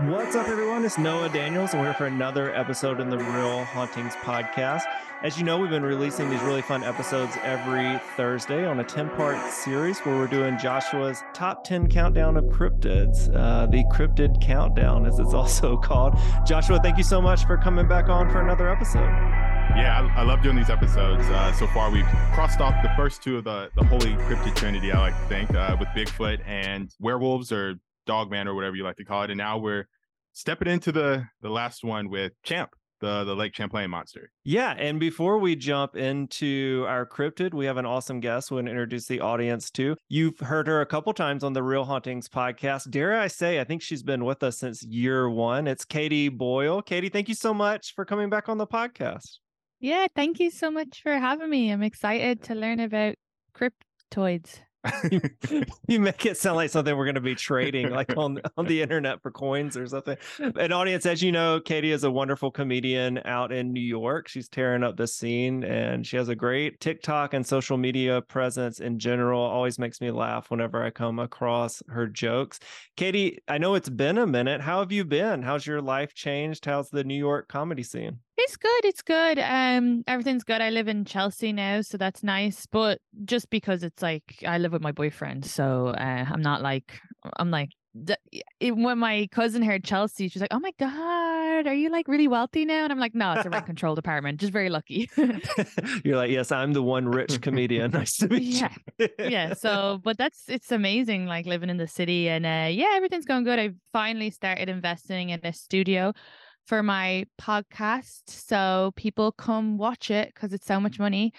What's up, everyone? It's Noah Daniels, and we're here for another episode in the Real Hauntings podcast. As you know, we've been releasing these really fun episodes every Thursday on a 10 part series where we're doing Joshua's top 10 countdown of cryptids, uh, the Cryptid Countdown, as it's also called. Joshua, thank you so much for coming back on for another episode. Yeah, I, I love doing these episodes. Uh, so far, we've crossed off the first two of the, the holy cryptid trinity, I like to think, uh, with Bigfoot and werewolves or dogman or whatever you like to call it. And now we're stepping into the the last one with Champ, the the Lake Champlain monster. Yeah, and before we jump into our cryptid, we have an awesome guest we'll introduce the audience to. You've heard her a couple times on the Real Hauntings podcast. Dare I say, I think she's been with us since year one. It's Katie Boyle. Katie, thank you so much for coming back on the podcast. Yeah, thank you so much for having me. I'm excited to learn about cryptoids. You, make it sound like something we're going to be trading like on on the internet for coins or something. An audience as you know katie is a wonderful comedian out in new york. She's tearing up the scene and she has a great tiktok and social media presence in general. Always makes me laugh whenever i come across her jokes. Katie i know it's been a minute. How have you been? How's your life changed? How's the new york comedy scene It's good. It's good. Um, everything's good. I live in Chelsea now, so that's nice. But just because it's like I live with my boyfriend, so uh, I'm not like I'm like it- when my cousin heard Chelsea, she's like, "Oh my god, are you like really wealthy now?" And I'm like, "No, it's a rent controlled apartment. Just very lucky." you're like yes i'm the one rich comedian nice to meet yeah, you yeah. So, but that's it's amazing, like living in the city, and uh, yeah, everything's going good. I finally started investing in a studio for my podcast, so people come watch it because it's so much money.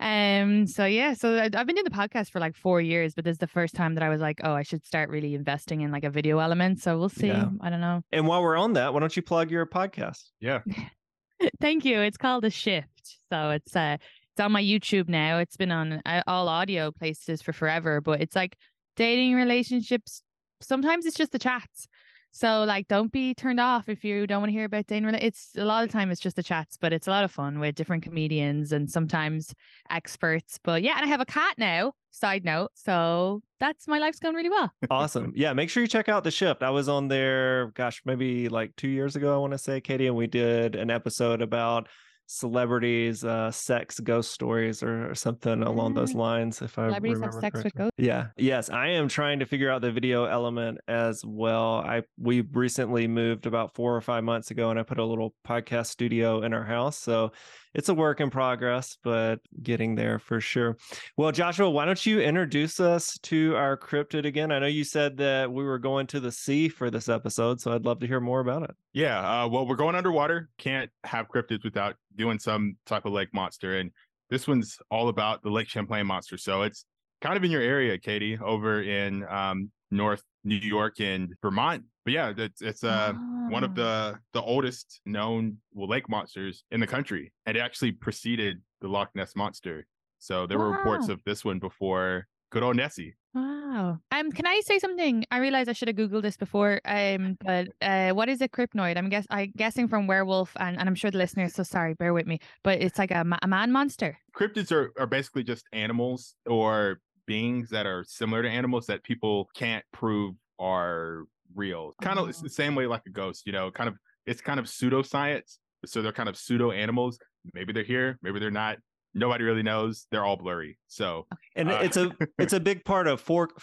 Um, so yeah, so I, I've been doing the podcast for like four years, but this is the first time that I was like, oh, I should start really investing in like a video element. So we'll see. Yeah. I don't know. and while we're on that why don't you plug your podcast Yeah. Thank you. It's called a shift. So it's uh it's on my YouTube now. It's been on uh, all audio places for forever, but it's like dating relationships. Sometimes it's just the chats. So like don't be turned off if you don't want to hear about Dane It's a lot of time it's just the chats, but it's a lot of fun with different comedians and sometimes experts. But yeah, and I have a cat now, side note. So that's my life's going really well. awesome. Yeah, make sure you check out the shift. I was on there, gosh, maybe like two years ago, I want to say, Katie, and we did an episode about celebrities, uh, sex ghost stories or, or something yeah. along those lines. If I celebrities remember have sex correctly. with ghosts. Yeah. Yes, I am trying to figure out the video element as well. I we recently moved about four or five months ago, and I put a little podcast studio in our house. So it's a work in progress, but getting there for sure. Well, Joshua, why don't you introduce us to our cryptid again? I know you said that we were going to the sea for this episode, so I'd love to hear more about it. Yeah, uh, well, we're going underwater. Can't have cryptids without doing some type of lake monster, and this one's all about the Lake Champlain monster. So it's kind of in your area, Katie, over in um, North New York and Vermont. But yeah, it's it's uh, oh. one of ah. the the oldest known well, lake monsters in the country, and it actually preceded the Loch Ness monster. So there wow. were reports of this one before good old Nessie. Wow. Um, can I say something? I realize I should have googled this before. Um, but uh, what is a cryptoid? I'm guess I guessing from werewolf, and, and I'm sure the listeners. So sorry, bear with me. But it's like a, a man monster. Cryptids are are basically just animals or beings that are similar to animals that people can't prove are real. Kind of it's the oh. same way like a ghost, you know, kind of it's kind of pseudoscience. So they're kind of pseudo animals. Maybe they're here, maybe they're not. Nobody really knows. They're all blurry. So and uh, it's a it's a big part of fork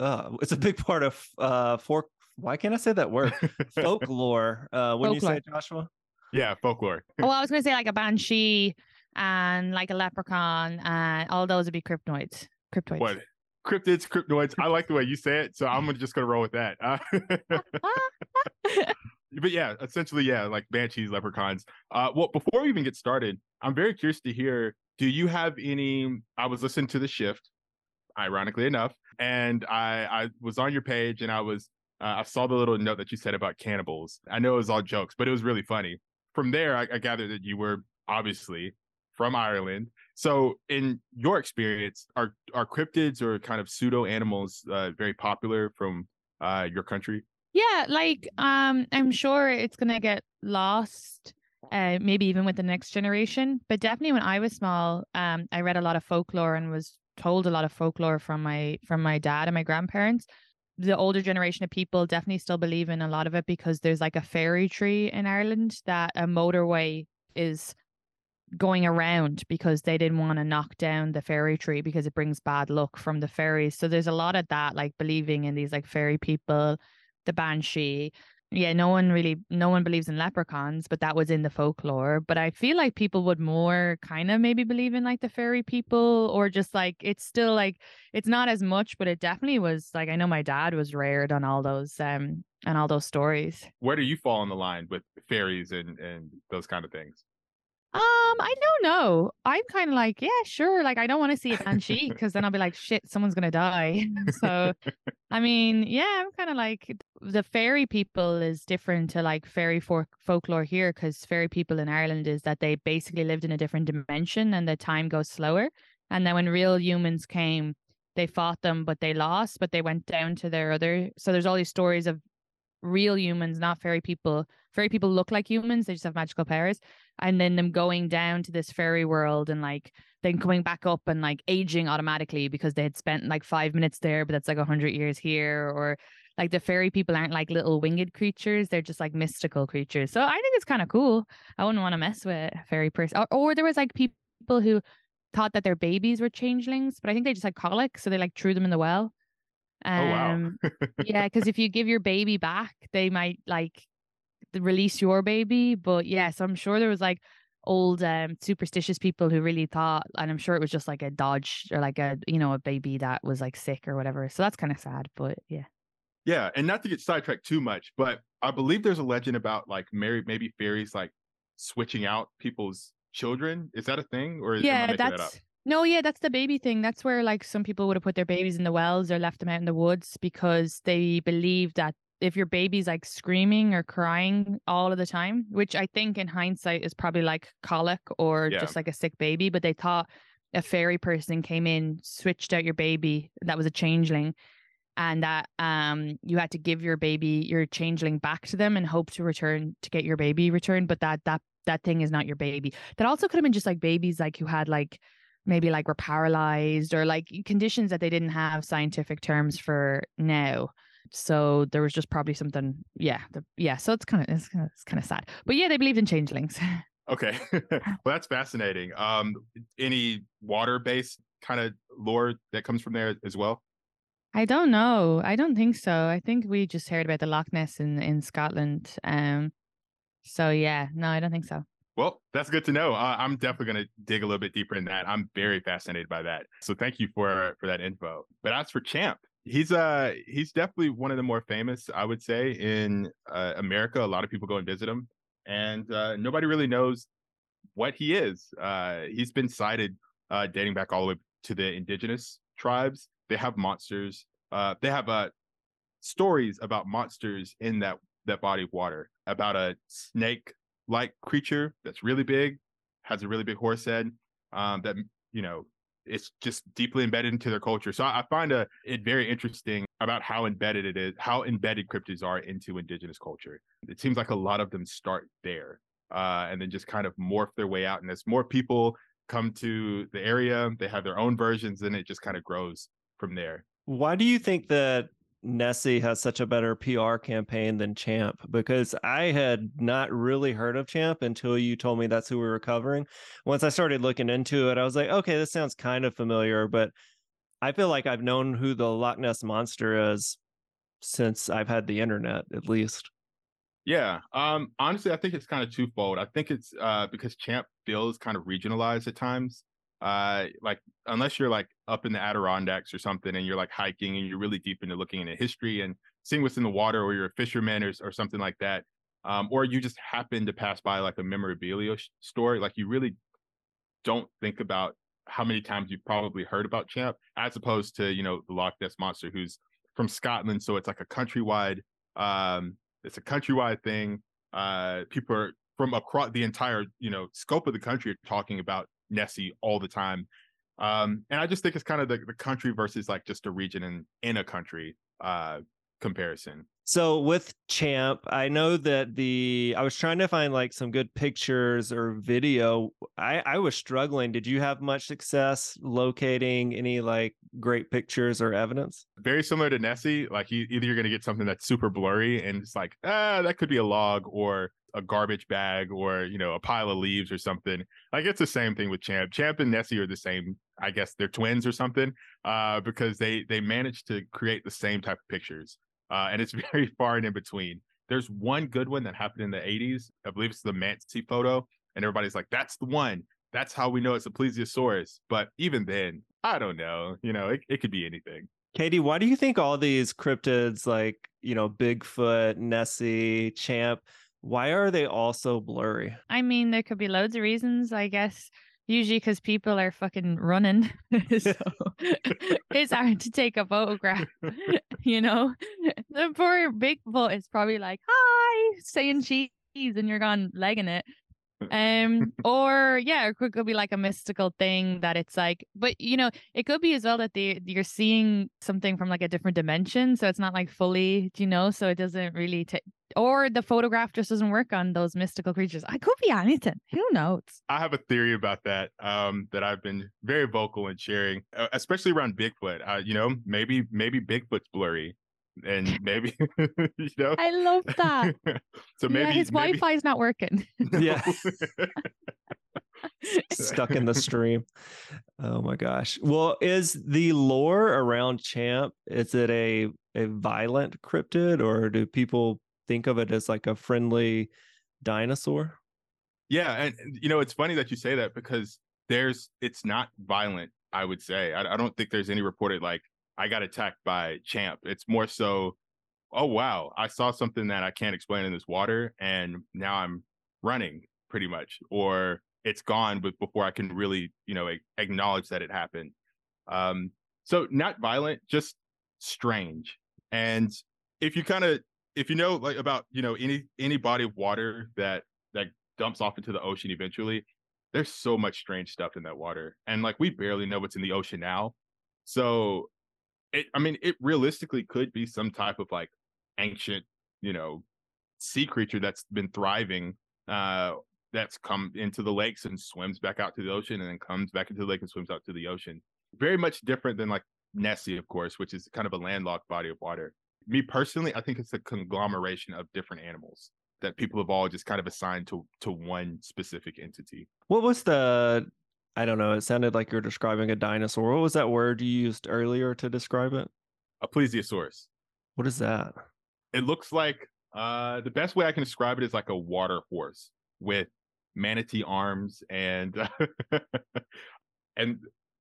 uh it's a big part of uh fork why can't I say that word? folklore. Uh when you say Joshua? Yeah, folklore. well, I was gonna say like a banshee and like a leprechaun and all those would be cryptoids. Cryptoids. What? Cryptids, cryptoids. I like the way you say it, so I'm just gonna roll with that. Uh, but yeah, essentially, yeah, like banshees, leprechauns. Uh, well, before we even get started, I'm very curious to hear. Do you have any? I was listening to the shift, ironically enough, and I I was on your page and I was uh, I saw the little note that you said about cannibals. I know it was all jokes, but it was really funny. From there, I, I gathered that you were obviously from Ireland. So, in your experience, are are cryptids or kind of pseudo animals uh, very popular from uh, your country? Yeah, like um, I'm sure it's gonna get lost, uh, maybe even with the next generation. But definitely, when I was small, um, I read a lot of folklore and was told a lot of folklore from my from my dad and my grandparents. The older generation of people definitely still believe in a lot of it because there's like a fairy tree in Ireland that a motorway is going around because they didn't want to knock down the fairy tree because it brings bad luck from the fairies. So there's a lot of that, like believing in these like fairy people, the banshee. Yeah, no one really, no one believes in leprechauns, but that was in the folklore. But I feel like people would more kind of maybe believe in like the fairy people, or just like it's still like it's not as much, but it definitely was like I know my dad was reared on all those um and all those stories. Where do you fall on the line with fairies and and those kind of things? Um, I don't know. I'm kind of like, yeah, sure. Like, I don't want to see a banshee because then I'll be like, shit, someone's gonna die. so, I mean, yeah, I'm kind of like the fairy people is different to like fairy folk- folklore here because fairy people in Ireland is that they basically lived in a different dimension and the time goes slower. And then when real humans came, they fought them, but they lost, but they went down to their other. So there's all these stories of real humans, not fairy people. Fairy people look like humans; they just have magical powers and then them going down to this fairy world and like then coming back up and like aging automatically because they had spent like five minutes there, but that's like a hundred years here, or like the fairy people aren't like little winged creatures; they're just like mystical creatures. So I think it's kind of cool. I wouldn't want to mess with a fairy person. Or, or there was like people who thought that their babies were changelings, but I think they just had colic, so they like threw them in the well. Um, oh wow! Um, yeah, because if you give your baby back, they might like release your baby. But yes, I'm sure there was like old um superstitious people who really thought and I'm sure it was just like a dodge or like a you know a baby that was like sick or whatever. So that's kind of sad, but yeah. Yeah, and not to get sidetracked too much, but I believe there's a legend about like Mary maybe fairies like switching out people's children. Is that a thing or yeah, that's that no, yeah, that's the baby thing. That's where like some people would have put their babies in the wells or left them out in the woods because they believed that if your baby's like screaming or crying all of the time, which I think in hindsight is probably like colic or yeah. just like a sick baby, but they thought a fairy person came in, switched out your baby that was a changeling, and that um you had to give your baby your changeling back to them and hope to return to get your baby returned but that that that thing is not your baby that also could have been just like babies like who had like maybe like were paralyzed or like conditions that they didn't have scientific terms for now so there was just probably something yeah the, yeah so it's kind of it's kind of it's kind of sad but yeah they believed in changelings okay well that's fascinating um any water based kind of lore that comes from there as well I don't know. I don't think so. I think we just heard about the Loch Ness in in Scotland. Um, so yeah, no, I don't think so. Well, that's good to know. Uh, I'm definitely going to dig a little bit deeper in that. I'm very fascinated by that. So thank you for for that info. But as for Champ, he's uh he's definitely one of the more famous, I would say, in uh, America. A lot of people go and visit him, and uh, nobody really knows what he is. Uh, he's been cited uh, dating back all the way to the indigenous tribes they have monsters. Uh, they have uh, stories about monsters in that that body of water. About a snake-like creature that's really big, has a really big horse head. Um, that you know, it's just deeply embedded into their culture. So I, find a, uh, it very interesting about how embedded it is, how embedded cryptids are into indigenous culture. It seems like a lot of them start there, uh, and then just kind of morph their way out. And as more people come to the area, they have their own versions, and it just kind of grows from there. Why do you think that Nessie has such a better PR campaign than Champ? Because I had not really heard of Champ until you told me that's who we were covering. Once I started looking into it, I was like, okay, this sounds kind of familiar, but I feel like I've known who the Loch Ness monster is since I've had the internet, at least. Yeah. Um, honestly, I think it's kind of twofold. I think it's uh, because Champ feels kind of regionalized at times uh like unless you're like up in the adirondacks or something and you're like hiking and you're really deep into looking into history and seeing what's in the water or you're a fisherman or, or something like that um or you just happen to pass by like a memorabilia store like you really don't think about how many times you've probably heard about champ as opposed to you know the loch ness monster who's from scotland so it's like a countrywide um it's a countrywide thing. Uh people are from across the entire you know scope of the country are talking about Nessie all the time. Um, and I just think it's kind of the, the country versus like just a region in in a country uh comparison. So with Champ, I know that the I was trying to find like some good pictures or video. I I was struggling. Did you have much success locating any like great pictures or evidence? Very similar to Nessie. Like you, either you're going to get something that's super blurry and it's like ah that could be a log, or a garbage bag or you know a pile of leaves or something like it's the same thing with champ. Champ and nessie are the same i guess they're twins or something uh because they they manage to create the same type of pictures uh and it's very far and in between. There's one good one that happened in the 80s i believe it's the mansi photo and everybody's like that's the one. That's how we know it's a plesiosaurus. But even then i don't know you know it, it could be anything. Katie why do you think all these cryptids like you know bigfoot nessie champ why are they all so blurry? I mean, there could be loads of reasons, I guess. Usually because people are fucking running. so it's hard to take a photograph. you know? The poor Bigfoot is probably like, hi, saying cheese, and you're gone legging it um or yeah it could, be like a mystical thing that it's like but you know it could be as well that they you're seeing something from like a different dimension so it's not like fully you know so it doesn't really take or the photograph just doesn't work on those mystical creatures. I could be anything who knows? I have a theory about that um that i've been very vocal in sharing uh, especially around bigfoot uh, you know maybe maybe bigfoot's blurry and maybe you know? I love that. So maybe yeah, his maybe... wi-fi is not working. Yeah stuck in the stream. Oh my gosh. Well is the lore around champ is it a a violent cryptid or do people think of it as like a friendly dinosaur? Yeah and you know it's funny that you say that because there's it's not violent i would say. I, I don't think there's any reported like I got attacked by Champ. It's more so, oh wow, I saw something that I can't explain in this water, and now I'm running pretty much, or it's gone, but before I can really, you know, acknowledge that it happened. Um, so not violent, just strange. And if you kind of, if you know like about, you know, any any body of water that that dumps off into the ocean eventually, there's so much strange stuff in that water, and like we barely know what's in the ocean now. So it, I mean, it realistically could be some type of like ancient, you know, sea creature that's been thriving, uh, that's come into the lakes and swims back out to the ocean and then comes back into the lake and swims out to the ocean. Very much different than like Nessie, of course, which is kind of a landlocked body of water. Me personally, I think it's a conglomeration of different animals that people have all just kind of assigned to to one specific entity. What was the I don't know, it sounded like you're describing a dinosaur. What was that word you used earlier to describe it? A plesiosaurus. What is that? It looks like uh the best way I can describe it is like a water horse with manatee arms and and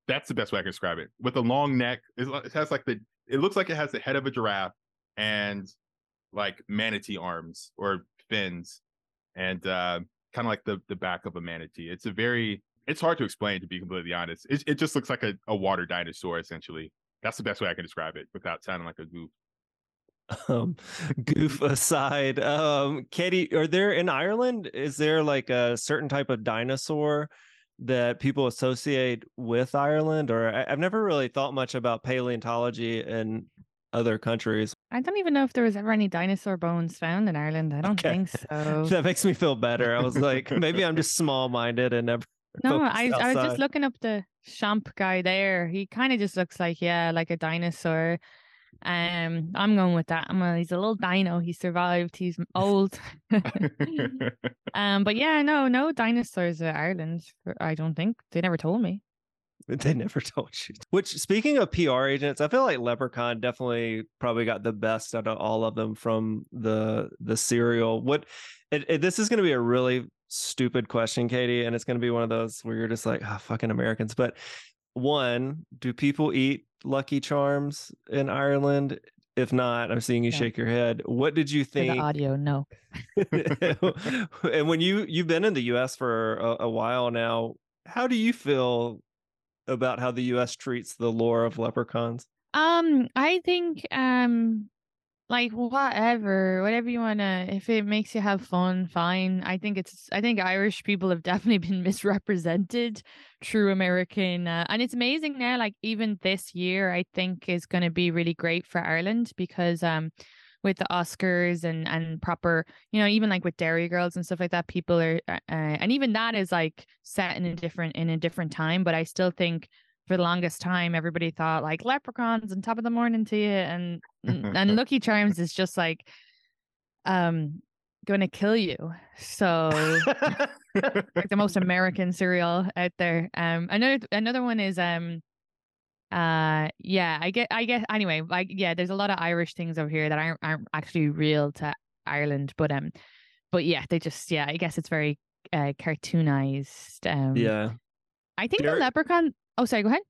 that's the best way I can describe it. With a long neck, it has like the it looks like it has the head of a giraffe and like manatee arms or fins and uh kind of like the the back of a manatee. It's a very it's hard to explain to be completely honest. It it just looks like a, a water dinosaur essentially. That's the best way I can describe it without sounding like a goof. Um, goof aside, um, Katie, are there in Ireland? Is there like a certain type of dinosaur that people associate with Ireland? Or I, have never really thought much about paleontology in other countries. I don't even know if there was ever any dinosaur bones found in Ireland. I don't okay. think so. that makes me feel better. I was like, maybe I'm just small minded and never. No, I, I was just looking up the Champ guy there. He kind of just looks like, yeah, like a dinosaur. Um, I'm going with that. I'm a, he's a little dino. He survived. He's old. um, but yeah, no, no dinosaurs in Ireland. I don't think they never told me. They never told you. Which, speaking of PR agents, I feel like Leprechaun definitely probably got the best out of all of them from the the cereal. What? It, it, this is going to be a really stupid question, Katie, and it's going to be one of those where you're just like, oh, fucking Americans. But one, do people eat Lucky Charms in Ireland? If not, I'm seeing you yeah. shake your head. What did you think? For the audio, no. and when you you've been in the U.S. for a, a while now, how do you feel about how the U.S. treats the lore of leprechauns? Um, I think um like whatever whatever you want to if it makes you have fun fine. I think it's i think irish people have definitely been misrepresented true american uh, and it's amazing now like even this year i think is going to be really great for ireland because um with the oscars and and proper you know even like with Derry Girls and stuff like that people are uh, and even that is like set in a different in a different time but i still think for the longest time everybody thought like leprechauns and top of the morning to you and and lucky charms is just like um going to kill you so like the most american cereal out there um another another one is um uh yeah i get i get anyway like yeah there's a lot of irish things over here that aren't, aren't actually real to ireland but um but yeah they just yeah i guess it's very uh cartoonized um yeah i think the leprechaun Oh, sorry. Go ahead.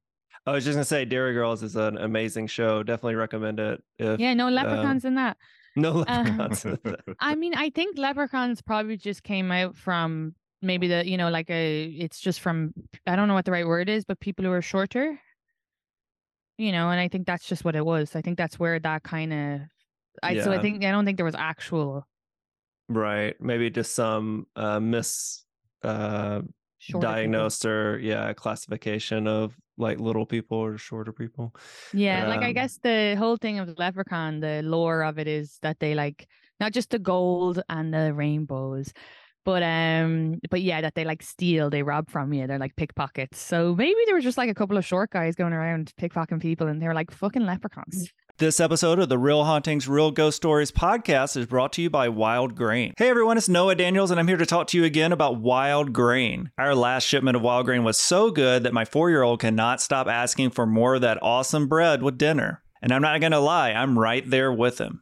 I was just gonna say, Derry Girls is an amazing show. Definitely recommend it. If, yeah, no leprechauns um, in that. No leprechauns. Uh, I mean, I think leprechauns probably just came out from maybe the you know like a it's just from I don't know what the right word is, but people who are shorter. You know, and I think that's just what it was. I think that's where that kind of. I yeah. so I think I don't think there was actual. Right. Maybe just some uh, miss uh shorter diagnosed people. or yeah classification of like little people or shorter people yeah um, like i um guess the whole thing of the leprechaun the lore of it is that they like not just the gold and the rainbows but um but yeah that they like steal they rob from you they're like pickpockets. So maybe there was just like a couple of short guys going around pickpocketing people and they were like fucking leprechauns this episode of the Real Hauntings, Real Ghost Stories podcast is brought to you by Wild Grain. Hey everyone, it's Noah Daniels, and I'm here to talk to you again about Wild Grain. Our last shipment of Wild Grain was so good that my four year old cannot stop asking for more of that awesome bread with dinner. And I'm not gonna lie, I'm right there with him.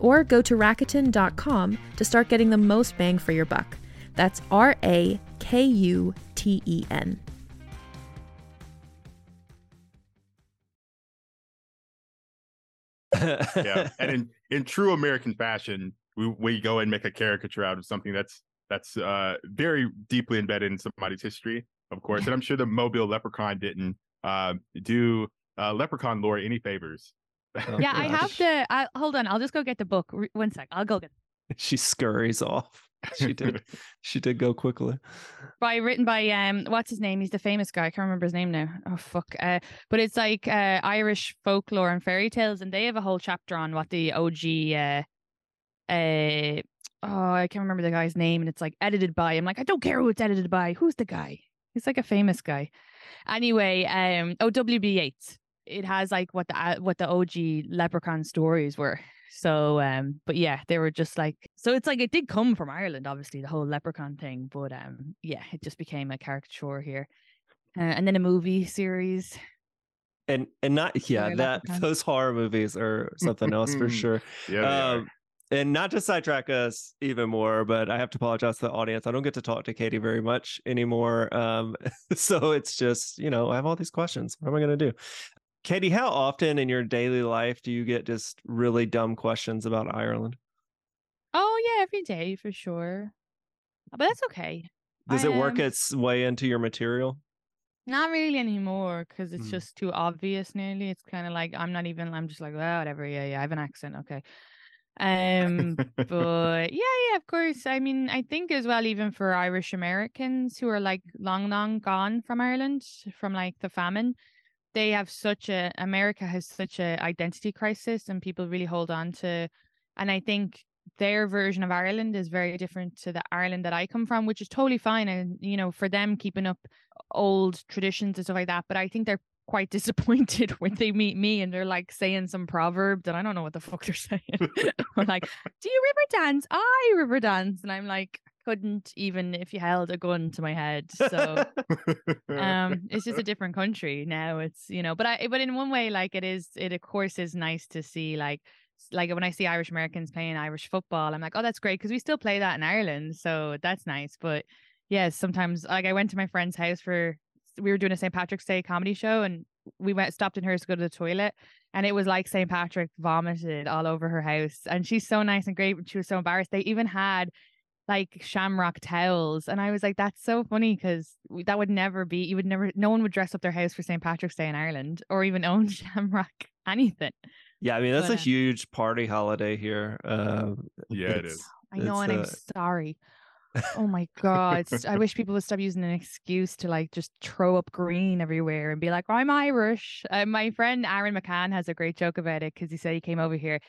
Or go to Rakuten.com to start getting the most bang for your buck. That's R A K U T E N. yeah, and in, in true American fashion, we, we go and make a caricature out of something that's that's uh, very deeply embedded in somebody's history, of course. And I'm sure the Mobile Leprechaun didn't uh, do uh, Leprechaun lore any favors. Oh, yeah, I have gosh. the. I, hold on, I'll just go get the book. One sec, I'll go get. She scurries off. She did. she did go quickly. By written by um, what's his name? He's the famous guy. I can't remember his name now. Oh fuck. Uh, but it's like uh Irish folklore and fairy tales, and they have a whole chapter on what the OG uh, uh oh I can't remember the guy's name, and it's like edited by. I'm like I don't care who it's edited by. Who's the guy? He's like a famous guy. Anyway, um, oh W.B. Yeats. It has like what the uh, what the OG Leprechaun stories were. So, um, but yeah, they were just like so. It's like it did come from Ireland, obviously, the whole Leprechaun thing. But um, yeah, it just became a caricature here, uh, and then a movie series. And and not yeah, that those horror movies are something else for sure. Yeah. Um, and not to sidetrack us even more, but I have to apologize to the audience. I don't get to talk to Katie very much anymore. Um, so it's just, you know, I have all these questions. What am I going to do? Katie, how often in your daily life do you get just really dumb questions about Ireland? Oh yeah, every day for sure. But that's okay. Does I, it work um, its way into your material? Not really anymore because it's Mm. just too obvious. Nearly, it's kind of like I'm not even. I'm just like, well, whatever. Yeah, yeah. I have an accent. Okay. Um, but yeah, yeah, of course. I mean, I think as well, even for Irish Americans who are like long, long gone from Ireland from like the famine, they have such a America has such a identity crisis, and people really hold on to. And I think their version of Ireland is very different to the Ireland that I come from, which is totally fine. And you know, for them keeping up old traditions and stuff like that. But I think they're quite disappointed when they meet me and they're like saying some proverb that I don't know what the fuck they're saying. Or like, do you river dance? I river dance. And I'm like, couldn't even if you held a gun to my head. So um it's just a different country now. It's you know, but I but in one way, like it is it of course is nice to see like like when I see Irish Americans playing Irish football, I'm like, oh, that's great because we still play that in Ireland, so that's nice. But yeah, sometimes like I went to my friend's house for we were doing a St. Patrick's Day comedy show and we went stopped in hers to go to the toilet and it was like St. Patrick vomited all over her house and she's so nice and great but she was so embarrassed they even had like shamrock towels and I was like that's so funny because that would never be you would never no one would dress up their house for St. Patrick's Day in Ireland or even own shamrock anything Yeah, I mean that's But, a uh, huge party holiday here. Uh, yeah, it's- I know It's, and I'm uh, sorry oh my god i wish people would stop using an excuse to like just throw up green everywhere and be like I'm Irish uh, my friend Aaron McCann has a great joke about it because he said he came over here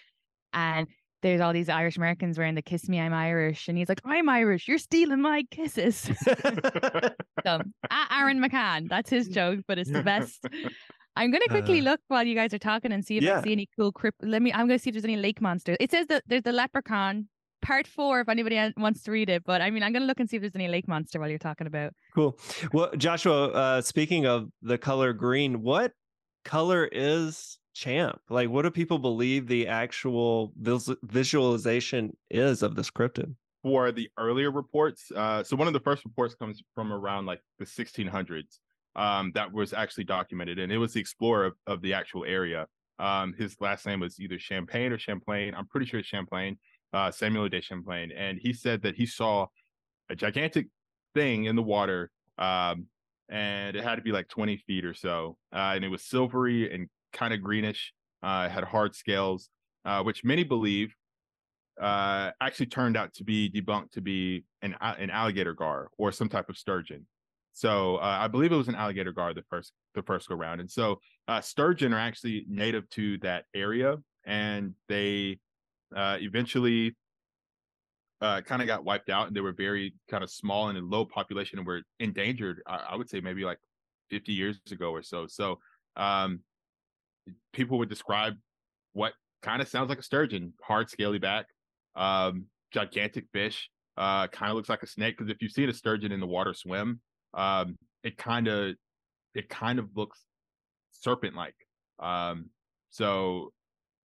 and there's all these Irish Americans wearing the kiss me I'm Irish and he's like I'm Irish you're stealing my kisses so Aaron McCann that's his joke but it's the best I'm gonna quickly Uh, look while you guys are talking and see if yeah. I see any cool crypt. Let me. I'm gonna see if there's any lake monsters. It says that there's the leprechaun, part four if anybody wants to read it. But I mean, I'm gonna look and see if there's any lake monster while you're talking about. Cool. Well, Joshua, uh, speaking of the color green, what color is champ? Like, what do people believe the actual vis- visualization is of this cryptid? for the earlier reports. Uh, so one of the first reports comes from around like the 1600s um, that was actually documented, and it was the explorer of, of the actual area. Um, his last name was either Champagne or Champlain. I'm pretty sure it's Champlain, uh, Samuel de Champlain, and he said that he saw a gigantic thing in the water, um, and it had to be like 20 feet or so, uh, and it was silvery and kind of greenish. Uh, had hard scales, uh, which many believe uh, actually turned out to be debunked to be an an alligator gar or some type of sturgeon. So uh, I believe it was an alligator gar the first the first go round. And so uh, sturgeon are actually native to that area, and they uh, eventually uh, kind of got wiped out, and they were very kind of small and in low population, and were endangered. I, I would say maybe like 50 years ago or so. So um, people would describe what kind of sounds like a sturgeon, hard scaly back, um, gigantic fish. Uh, kind of looks like a snake because if you see a sturgeon in the water swim, um, it kind of it kind of looks serpent like. Um, so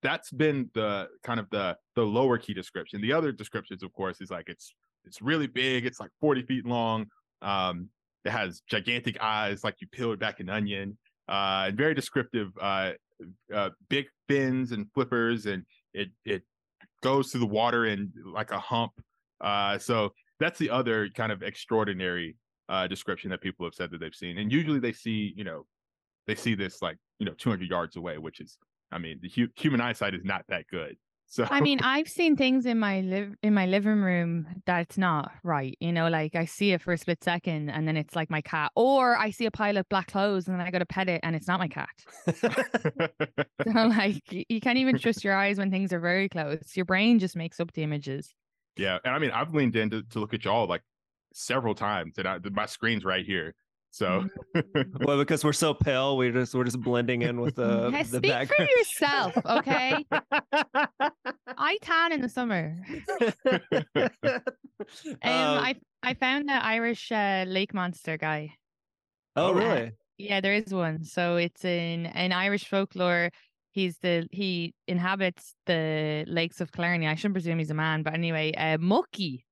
that's been the kind of the the lower key description. The other descriptions, of course, is like it's it's really big. It's like forty feet long. Um, it has gigantic eyes, like you peeled back an onion. Uh, and very descriptive. Uh, uh, big fins and flippers, and it it goes through the water in like a hump. Uh, so that's the other kind of extraordinary uh, description that people have said that they've seen. And usually they see, you know, they see this like, you know, 200 yards away, which is, I mean, the hu- human eyesight is not that good. So I mean, I've seen things in my live in my living room that's not right. You know, like I see it for a split second and then it's like my cat, or I see a pile of black clothes and then I go to pet it and it's not my cat. So like you can't even trust your eyes when things are very close. Your brain just makes up the images. yeah, and I mean, I've leaned in to, to look at y'all like several times, and I, my screen's right here. So well, because we're so pale, we just we're just blending in with the Yeah, the speak background. for yourself, okay? I tan in the summer. Um, Um, I I found the Irish uh, lake monster guy. oh, Oh, really? Yeah, there is one. So it's in in Irish folklore. He's the he inhabits the lakes of Killarney. I shouldn't presume he's a man, but anyway, uh, Muckie,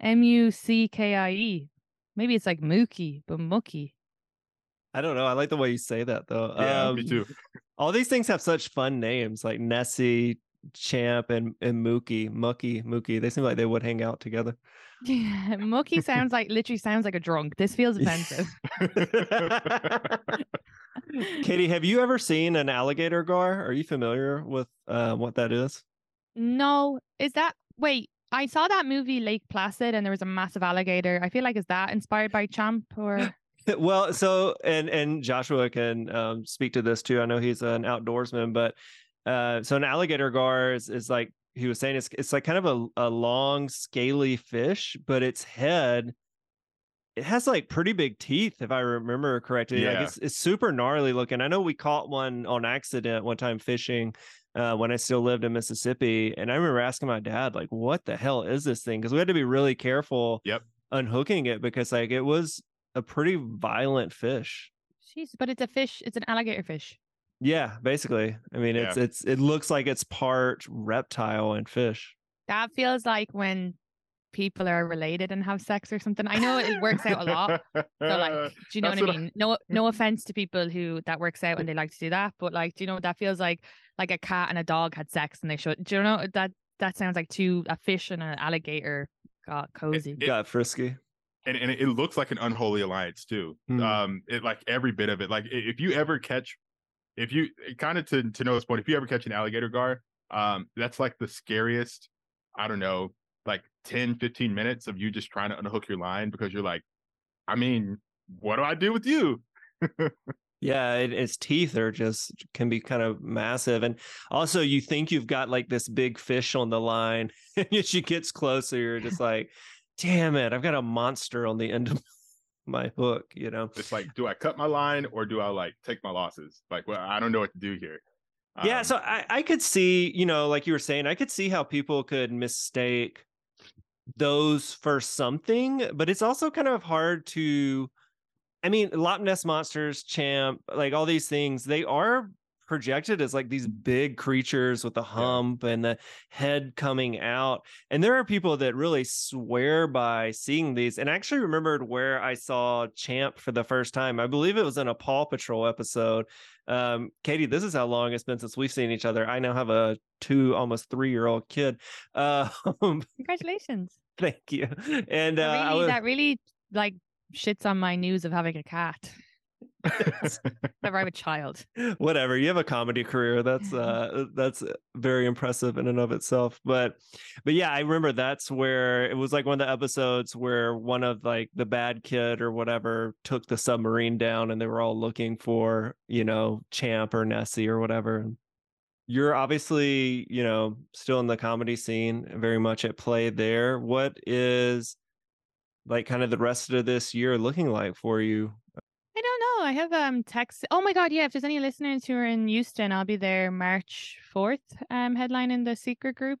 M U C K I E. Maybe it's like Mookie, but Muckie. I don't know. I like the way you say that though. yeah, me Um, too. All these things have such fun names like Nessie, Champ, and and Mookie, Mookie, Mookie. They seem like they would hang out together. Yeah, Muckie sounds like literally sounds like a drunk. This feels offensive. Katie, have you ever seen an alligator gar? Are you familiar with uh, what that is? no, is that wait? I saw that movie Lake Placid, and there was a massive alligator. I feel like is that inspired by Champ or well, so and and Joshua can um, speak to this too. I know he's an outdoorsman, but uh, so an alligator gar is, is like he was saying, it's it's like kind of a, a long, scaly fish, but its head it has like pretty big teeth, if I remember correctly. Like Yeah. it's it's super gnarly looking. I know we caught one on accident one time fishing uh, when I still lived in Mississippi, and I remember asking my dad, like, "What the hell is this thing?" Because we had to be really careful Yep. unhooking it because like it was a pretty violent fish. Jeez, but it's a fish. It's an alligator fish. Yeah, basically. I mean, it's it's it looks like it's part reptile and fish. That feels like when people are related and have sex or something. I know it works out a lot. So like, do you know what That's I what I- mean? No, no offense to people who that works out and they like to do that, but like, do you know what that feels like like a cat and a dog had sex and they should. Do you know that that sounds like two a fish and an alligator got cozy. It- Got frisky. and, and it looks like an unholy alliance too. Hmm. Um, it like every bit of it. Like if you ever catch, if you kind of to to Noah's point, if you ever catch an alligator gar, um, that's like the scariest. I don't know, like 10, 15 minutes of you just trying to unhook your line because you're like, I mean, what do I do with you? Yeah, it, its teeth are just can be kind of massive, and also you think you've got like this big fish on the line, and as she gets closer, you're just like, "Damn it, I've got a monster on the end of my hook." You know? It's like, do I cut my line or do I like take my losses? Like, well, I don't know what to do here. yeah Um, so I, I could see you know like you were saying i could see how people could mistake those for something, but it's also kind of hard to I mean, Loch Ness monsters, champ, like all these things, they are projected as like these big creatures with a hump yeah. and the head coming out. And there are people that really swear by seeing these. And I actually remembered where I saw Champ for the first time. I believe it was in a Paw Patrol episode. Um, Katie, this is how long it's been since we've seen each other. I now have a two, almost three year old kid. Uh, Congratulations. Thank you. And uh, really, was... that really like shits on my news of having a cat. Never have a child. Whatever. You have a comedy career. That's uh that's very impressive in and of itself. But but yeah, I remember that's where it was like one of the episodes where one of like the bad kid or whatever took the submarine down and they were all looking for, you know, Champ or Nessie or whatever. You're obviously, you know, still in the comedy scene, very much at play there. What is like kind of the rest of this year looking like for you? I don't know. I have um text. Oh my god, yeah. If there's any listeners who are in Houston, I'll be there March fourth. Um, headlining the secret group,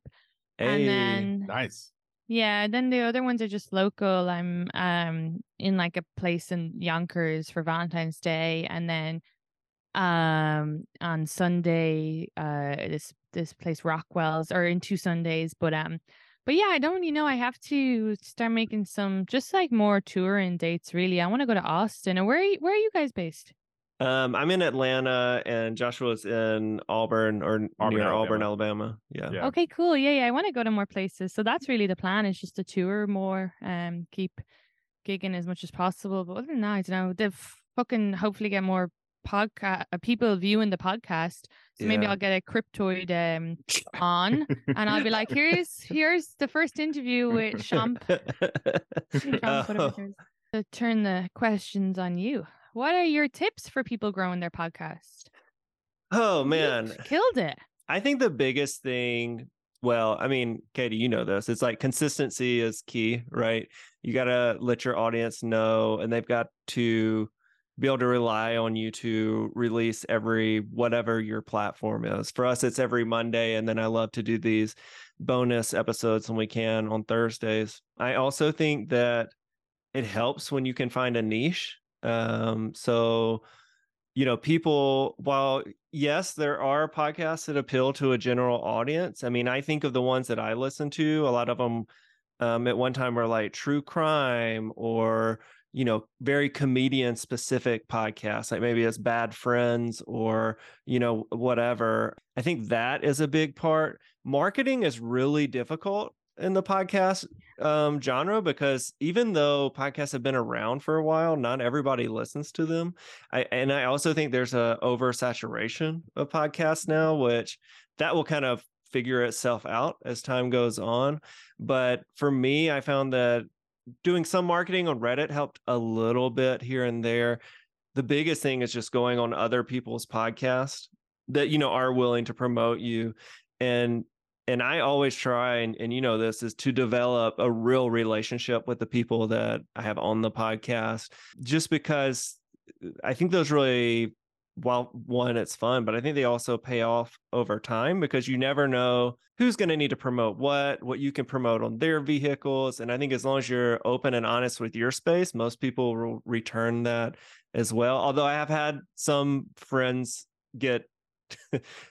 hey, and then nice. Yeah, then the other ones are just local. I'm um in like a place in Yonkers for Valentine's Day, and then um on Sunday, uh this this place Rockwell's, or in two Sundays, but um but yeah, I don't you know I have to start making some just like more touring dates. Really, I want to go to Austin. And where are you, where are you guys based? Um, I'm in Atlanta, and Joshua's in Auburn or Auburn, near Alabama. Auburn, Alabama. Yeah. yeah. Okay, cool. Yeah, yeah. I want to go to more places. So that's really the plan. Is just to tour more, um, keep gigging as much as possible. But other than that, I don't know. They've fucking hopefully get more podcast uh, people viewing the podcast so yeah. maybe i'll get a cryptid um on and i'll be like here's here's the first interview with Champ. oh. to turn the questions on you what are your tips for people growing their podcast oh man you killed it i think the biggest thing well i mean katie you know this it's like consistency is key right you got to let your audience know and they've got to be able to rely on you to release every whatever your platform is. For us, it's every Monday. And then I love to do these bonus episodes when we can on Thursdays. I also think that it helps when you can find a niche. Um, so, you know, people, while yes, there are podcasts that appeal to a general audience. I mean, I think of the ones that I listen to, a lot of them um, at one time were like true crime or you know very comedian specific podcasts like maybe it's bad friends or you know whatever. I think that is a big part. Marketing is really difficult in the podcast um, genre because even though podcasts have been around for a while not everybody listens to them. I, and i also think there's a oversaturation of podcasts now which that will kind of figure itself out as time goes on. But for me i found that doing some marketing on Reddit helped a little bit here and there. The biggest thing is just going on other people's podcasts that you know are willing to promote you and and I always try and, and you know this is to develop a real relationship with the people that I have on the podcast just because I think those really while one it's fun but i think they also pay off over time because you never know who's going to need to promote what what you can promote on their vehicles and i think as long as you're open and honest with your space most people will return that as well although i have had some friends get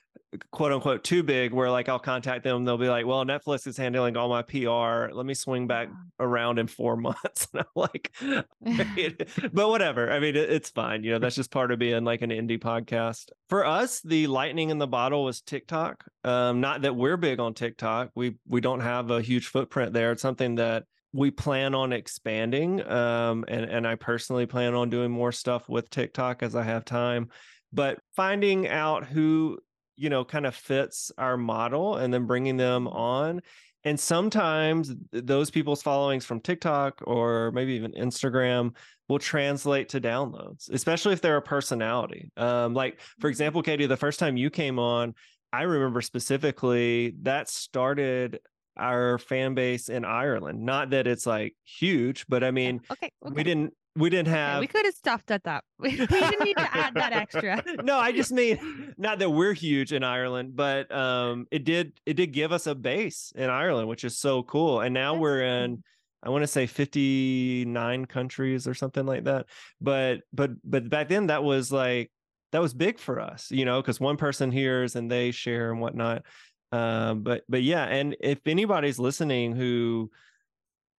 quote unquote too big where like I'll contact them they'll be like well Netflix is handling all my PR let me swing back around in 4 months. And I'm like but whatever I mean it, it's fine you know that's just part of being like an indie podcast. For us the lightning in the bottle was TikTok um not that we're big on TikTok we we don't have a huge footprint there it's something that we plan on expanding um and and I personally plan on doing more stuff with TikTok as I have time but finding out who you know kind of fits our model and then bringing them mm-hmm. on and sometimes those people's followings from TikTok or maybe even Instagram will translate to downloads, especially if they're a personality. Um, like, for mm-hmm. example, Katie, the first time you came on, I remember specifically that started our fan base in Ireland. Not that it's like huge, but I mean, okay, okay. we didn't we didn't have we could have stopped at that. We, didn't need to add that extra. no, I just mean not that we're huge in Ireland, but um it did it did give us a base in Ireland, which is so cool. And now That's we're in I want to say 59 countries or something like that. But but but back then that was like that was big for us, you know, because one person hears and they share and whatnot. Uh, but but yeah, and if anybody's listening who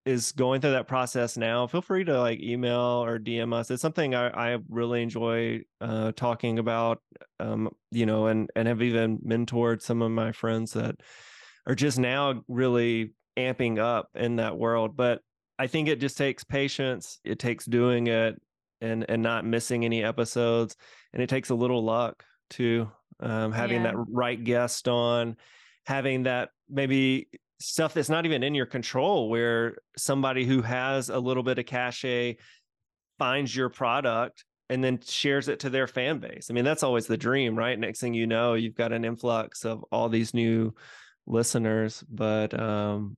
is going through that process now, feel free to like email or DM us. It's something I, I really enjoy uh, talking about, um, you know, and and have even mentored some of my friends that are just now really amping up in that world. But I think it just takes patience. It takes doing it and and not missing any episodes, and it takes a little luck too. Um, having Yeah. that right guest on, having that maybe stuff that's not even in your control where somebody who has a little bit of cachet finds your product and then shares it to their fan base. I mean, that's always the dream, right? Next thing you know, you've got an influx of all these new listeners, but um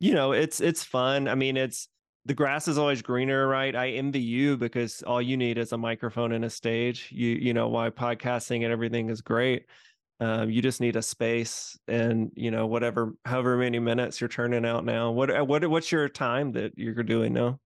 you know, it's it's fun. I mean, it's the grass is always greener, right? I envy you because all you need is a microphone and a stage. You you know why podcasting and everything is great. Um, you just need a space and you know whatever however many minutes you're turning out now. What uh, what what's your time that you're doing now?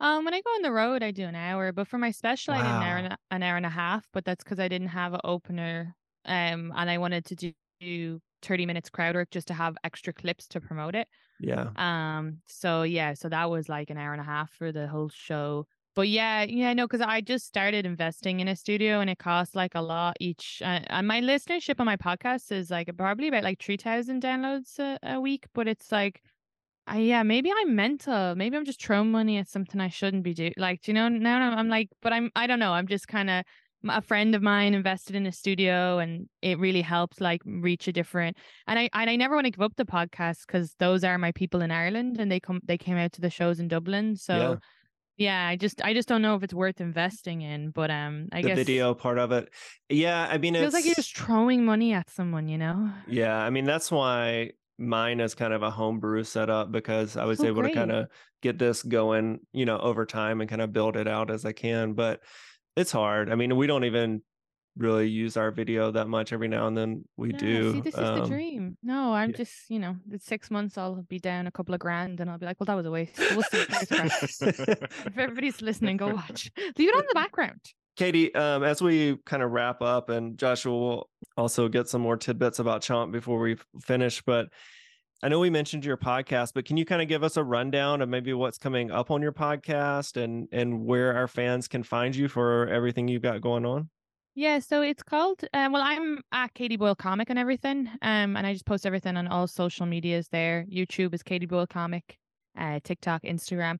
Um, when I go on the road, I do an hour, but for my special, I did an hour and a, an hour and a half. But that's because I didn't have an opener, um, and I wanted to do, do thirty minutes crowd work just to have extra clips to promote it. Yeah, Um, so yeah, so that was like an hour and a half for the whole show. But yeah, yeah, no, because I just started investing in a studio and it costs like a lot each. Uh, and my listenership on my podcast is like probably about like 3,000 downloads a, a week. But it's like, I, yeah, maybe I'm mental. Maybe I'm just throwing money at something I shouldn't be doing. Like, do you know, now I'm, I'm like, but I'm, I don't know. I'm just kind of, a friend of mine invested in a studio and it really helped like reach a different and I and I never want to give up the podcast because those are my people in Ireland and they come they came out to the shows in Dublin. So yeah, I just I just don't know if it's worth investing in. But um I guess the guess video part of it. Yeah, I mean, it feels it's like you're just throwing money at someone, you know? Yeah, I mean that's why mine is kind of a homebrew setup because I was Oh, able great. to kind of get this going, you know, over time and kind of build it out as I can. But it's hard. I mean, we don't even really use our video that much. Every now and then we Yeah, do. See, this is the Um, dream. No, I'm yeah. just, you know, it's six months I'll be down a couple of grand and I'll be like, well, that was a waste. We'll see. If everybody's listening, go watch. Leave it on the background. Katie, um, as we kind of wrap up, and Joshua will also get some more tidbits about Champ before we finish, but I know we mentioned your podcast, but can you kind of give us a rundown of maybe what's coming up on your podcast and and where our fans can find you for everything you've got going on? Yeah, so it's called. Uh, well, I'm at Katie Boyle Comic and everything, um, and I just post everything on all social medias. There, YouTube is Katie Boyle Comic, uh, TikTok, Instagram,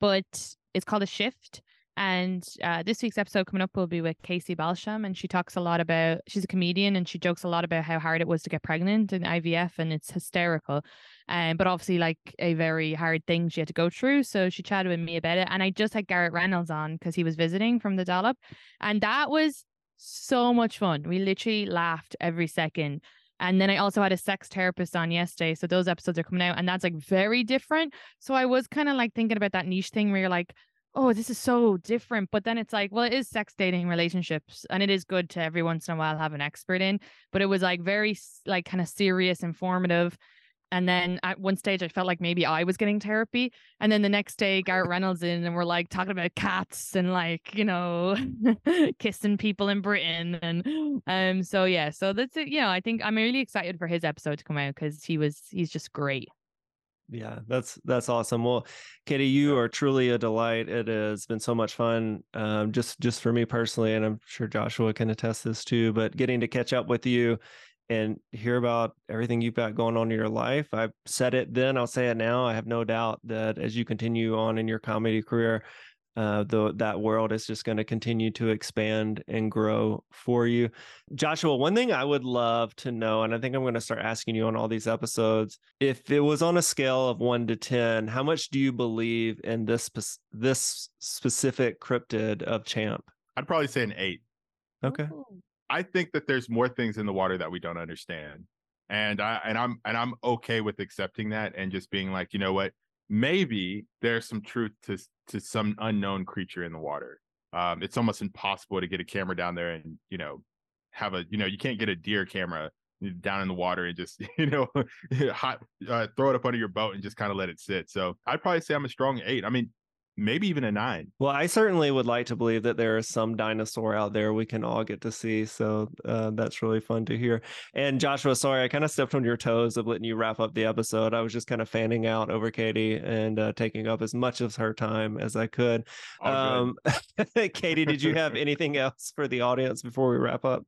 but it's called a shift. And uh, this week's episode coming up will be with Casey Balsham, and she talks a lot about. She's a comedian, and she jokes a lot about how hard it was to get pregnant in IVF, and it's hysterical. Um, but obviously, like a very hard thing she had to go through. So she chatted with me about it, and I just had Gareth Reynolds on because he was visiting from the dollop, and that was so much fun. We literally laughed every second. And then I also had a sex therapist on yesterday. So those episodes are coming out, and that's like very different. So I was kind of like thinking about that niche thing where you're like, oh, this is so different. But then it's like, well, it is sex dating relationships, and it is good to every once in a while have an expert in. But it was like very like kind of serious, informative. And then at one stage, I felt like maybe I was getting therapy. And then the next day, Gareth Reynolds in, and we're like talking about cats and like you know, kissing people in Britain, and um, so yeah, so that's it. You know, I think I'm really excited for his episode to come out because he was he's just great. Yeah, that's that's awesome. Well, Katie, you are truly a delight. It has been so much fun, um, just just for me personally, and I'm sure Joshua can attest this too. But getting to catch up with you and hear about everything you've got going on in your life, I've said it then, I'll say it now. I have no doubt that as you continue on in your comedy career, uh, the that world is just going to continue to expand and grow for you. Joshua, one thing I would love to know, and I think I'm going to start asking you on all these episodes, if it was on a scale of one to ten, how much do you believe in this this specific cryptid of Champ? I'd probably say an eight. Okay. Ooh. I think that there's more things in the water that we don't understand. And I and I'm and I'm okay with accepting that and just being like, you know what? maybe there's some truth to to some unknown creature in the water. Um, it's almost impossible to get a camera down there and you know have a you know you can't get a deer camera down in the water and just you know hot uh, throw it up under your boat and just kind of let it sit. So I'd probably say I'm a strong eight. I mean, maybe even a nine. Well, I certainly would like to believe that there is some dinosaur out there we can all get to see. So uh, that's really fun to hear. And Joshua, sorry, I kind of stepped on your toes of letting you wrap up the episode. I was just kind of fanning out over Katie and uh, taking up as much of her time as I could. Um, Katie, did you have anything else for the audience before we wrap up?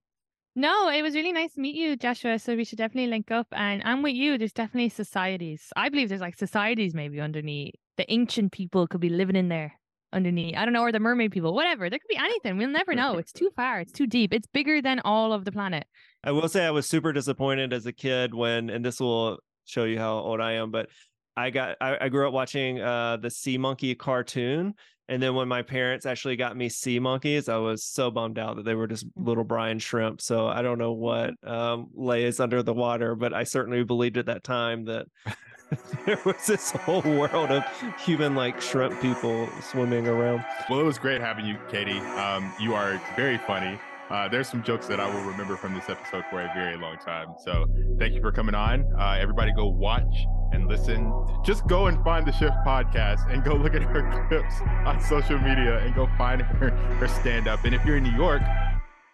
No, it was really nice to meet you, Joshua. So we should definitely link up. And I'm with you. There's definitely societies. I believe there's like societies maybe underneath. The ancient people could be living in there underneath. I don't know, or the mermaid people, whatever. There could be anything. We'll never know. It's too far. It's too deep. It's bigger than all of the planet. I will say I was super disappointed as a kid when, and this will show you how old I am, but I got I, I grew up watching uh the Sea Monkey cartoon and then when my parents actually got me sea monkeys, I was so bummed out that they were just little brine shrimp. So I don't know what um, lays under the water, but I certainly believed at that time that there was this whole world of human like shrimp people swimming around. Well, it was great having you, Katie. Um, you are very funny. Uh, there's some jokes that I will remember from this episode for a very long time. So thank you for coming on. Uh, everybody go watch and listen. Just go and find the Shift podcast and go look at her clips on social media and go find her, her stand up. And if you're in New York,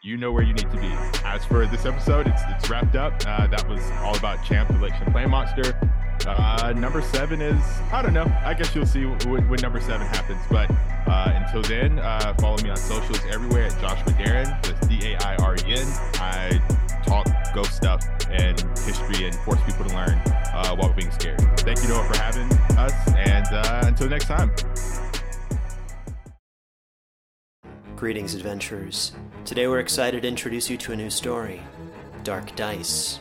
you know where you need to be. As for this episode, it's it's wrapped up. Uh, that was all about Champ, the Lake Champlain Monster. Uh, number seven is I don't know. I guess you'll see when, when number seven happens. But uh, until then, uh, follow me on socials everywhere at Joshua Dairen. That's D A I R E N. I talk ghost stuff and history and force people to learn uh, while being scared. Thank you, Noah, for having us. And uh, until next time. Greetings, adventurers. Today we're excited to introduce you to a new story Dark Dice,